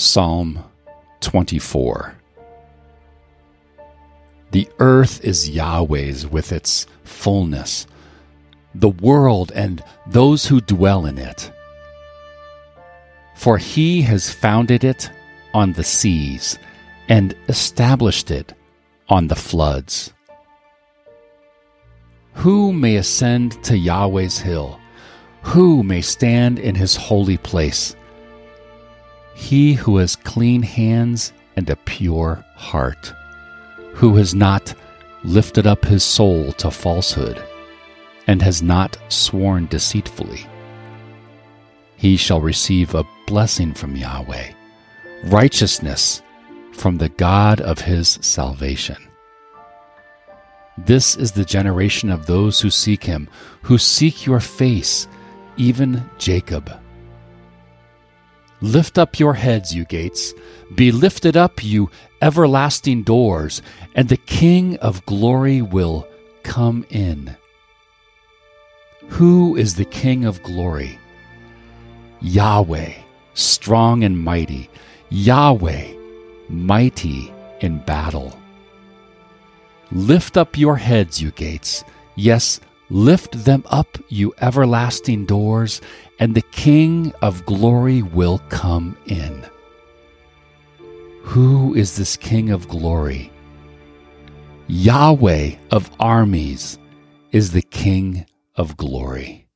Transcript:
Psalm 24 The earth is Yahweh's with its fullness, the world and those who dwell in it. For he has founded it on the seas and established it on the floods. Who may ascend to Yahweh's hill? Who may stand in his holy place? He who has clean hands and a pure heart, who has not lifted up his soul to falsehood, and has not sworn deceitfully. He shall receive a blessing from Yahweh, righteousness from the God of his salvation. This is the generation of those who seek him, who seek your face, even Jacob. Lift up your heads, you gates. Be lifted up, you everlasting doors, and the King of glory will come in. Who is the King of glory? Yahweh, strong and mighty. Yahweh, mighty in battle. Lift up your heads, you gates. Yes, lift them up, you everlasting doors, and the King of glory will come in. Who is this King of glory? Yahweh of armies is the King of glory.